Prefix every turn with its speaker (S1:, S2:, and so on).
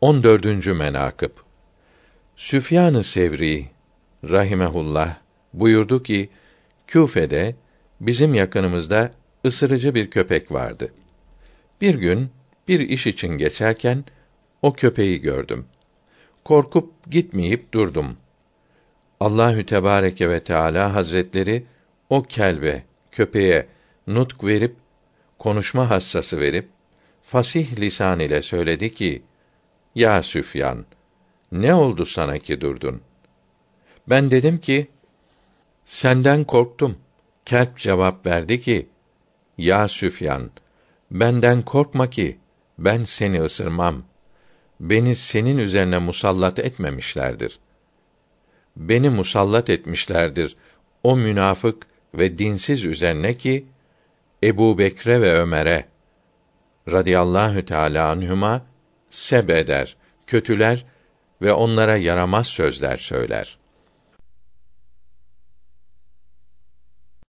S1: 14. menakıb Süfyan-ı Sevri rahimehullah buyurdu ki Küfe'de bizim yakınımızda ısırıcı bir köpek vardı. Bir gün bir iş için geçerken o köpeği gördüm. Korkup gitmeyip durdum. Allahü Tebareke ve Teala Hazretleri o kelbe, köpeğe nutk verip konuşma hassası verip fasih lisan ile söyledi ki: Ya Süfyan, ne oldu sana ki durdun? Ben dedim ki: Senden korktum. Kelp cevap verdi ki: Ya Süfyan, benden korkma ki ben seni ısırmam. Beni senin üzerine musallat etmemişlerdir. Beni musallat etmişlerdir o münafık ve dinsiz üzerine ki Ebu Bekre ve Ömer'e radıyallahu teâlâ anhüma seb eder, kötüler ve onlara yaramaz sözler söyler.